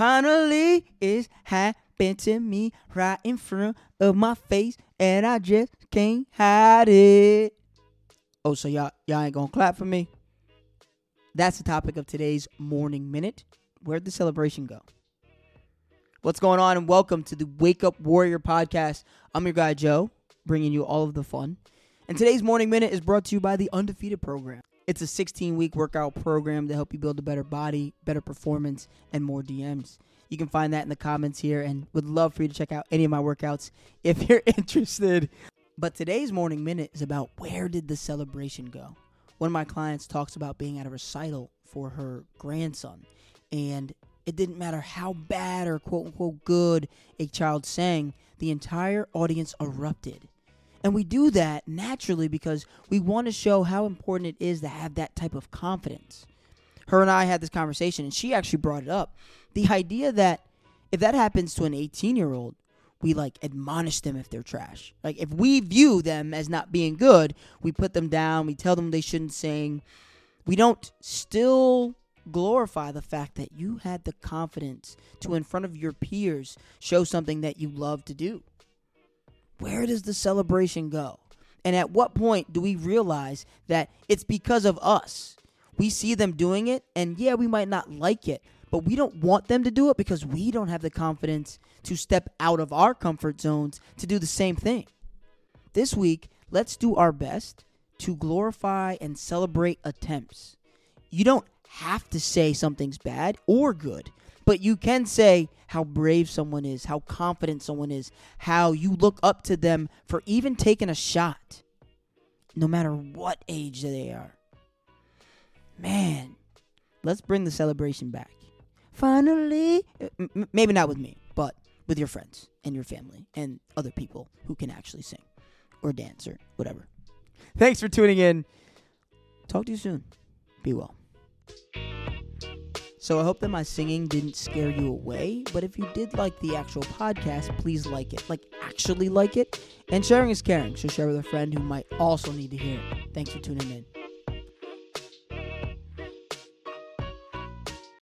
Finally, it's happened to me right in front of my face, and I just can't hide it. Oh, so y'all y'all ain't gonna clap for me? That's the topic of today's morning minute. Where'd the celebration go? What's going on? And welcome to the Wake Up Warrior podcast. I'm your guy Joe, bringing you all of the fun. And today's morning minute is brought to you by the Undefeated program. It's a 16 week workout program to help you build a better body, better performance, and more DMs. You can find that in the comments here and would love for you to check out any of my workouts if you're interested. But today's morning minute is about where did the celebration go? One of my clients talks about being at a recital for her grandson, and it didn't matter how bad or quote unquote good a child sang, the entire audience erupted. And we do that naturally because we want to show how important it is to have that type of confidence. Her and I had this conversation, and she actually brought it up. The idea that if that happens to an 18 year old, we like admonish them if they're trash. Like if we view them as not being good, we put them down, we tell them they shouldn't sing. We don't still glorify the fact that you had the confidence to in front of your peers show something that you love to do where does the celebration go? And at what point do we realize that it's because of us? We see them doing it, and yeah, we might not like it, but we don't want them to do it because we don't have the confidence to step out of our comfort zones to do the same thing. This week, let's do our best to glorify and celebrate attempts. You don't have to say something's bad or good, but you can say how brave someone is, how confident someone is, how you look up to them for even taking a shot, no matter what age they are. Man, let's bring the celebration back. Finally, maybe not with me, but with your friends and your family and other people who can actually sing or dance or whatever. Thanks for tuning in. Talk to you soon. Be well. So I hope that my singing didn't scare you away, but if you did like the actual podcast, please like it. Like actually like it. And sharing is caring, so share with a friend who might also need to hear it. Thanks for tuning in.